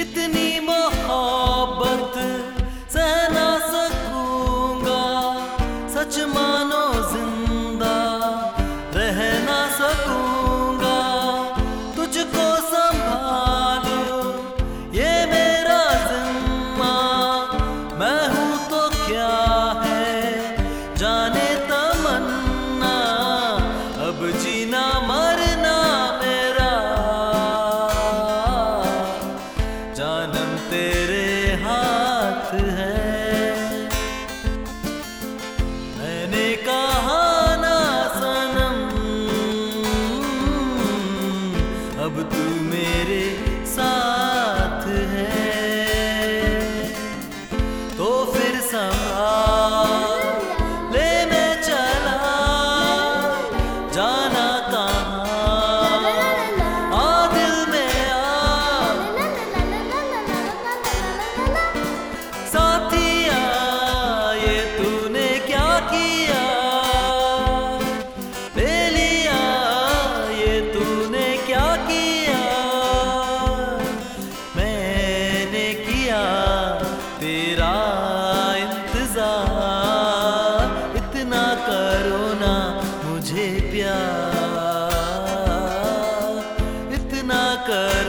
इतनी मोहब्बत सहना सकूँगा सच मान है। मैंने कहा ना अब तू good.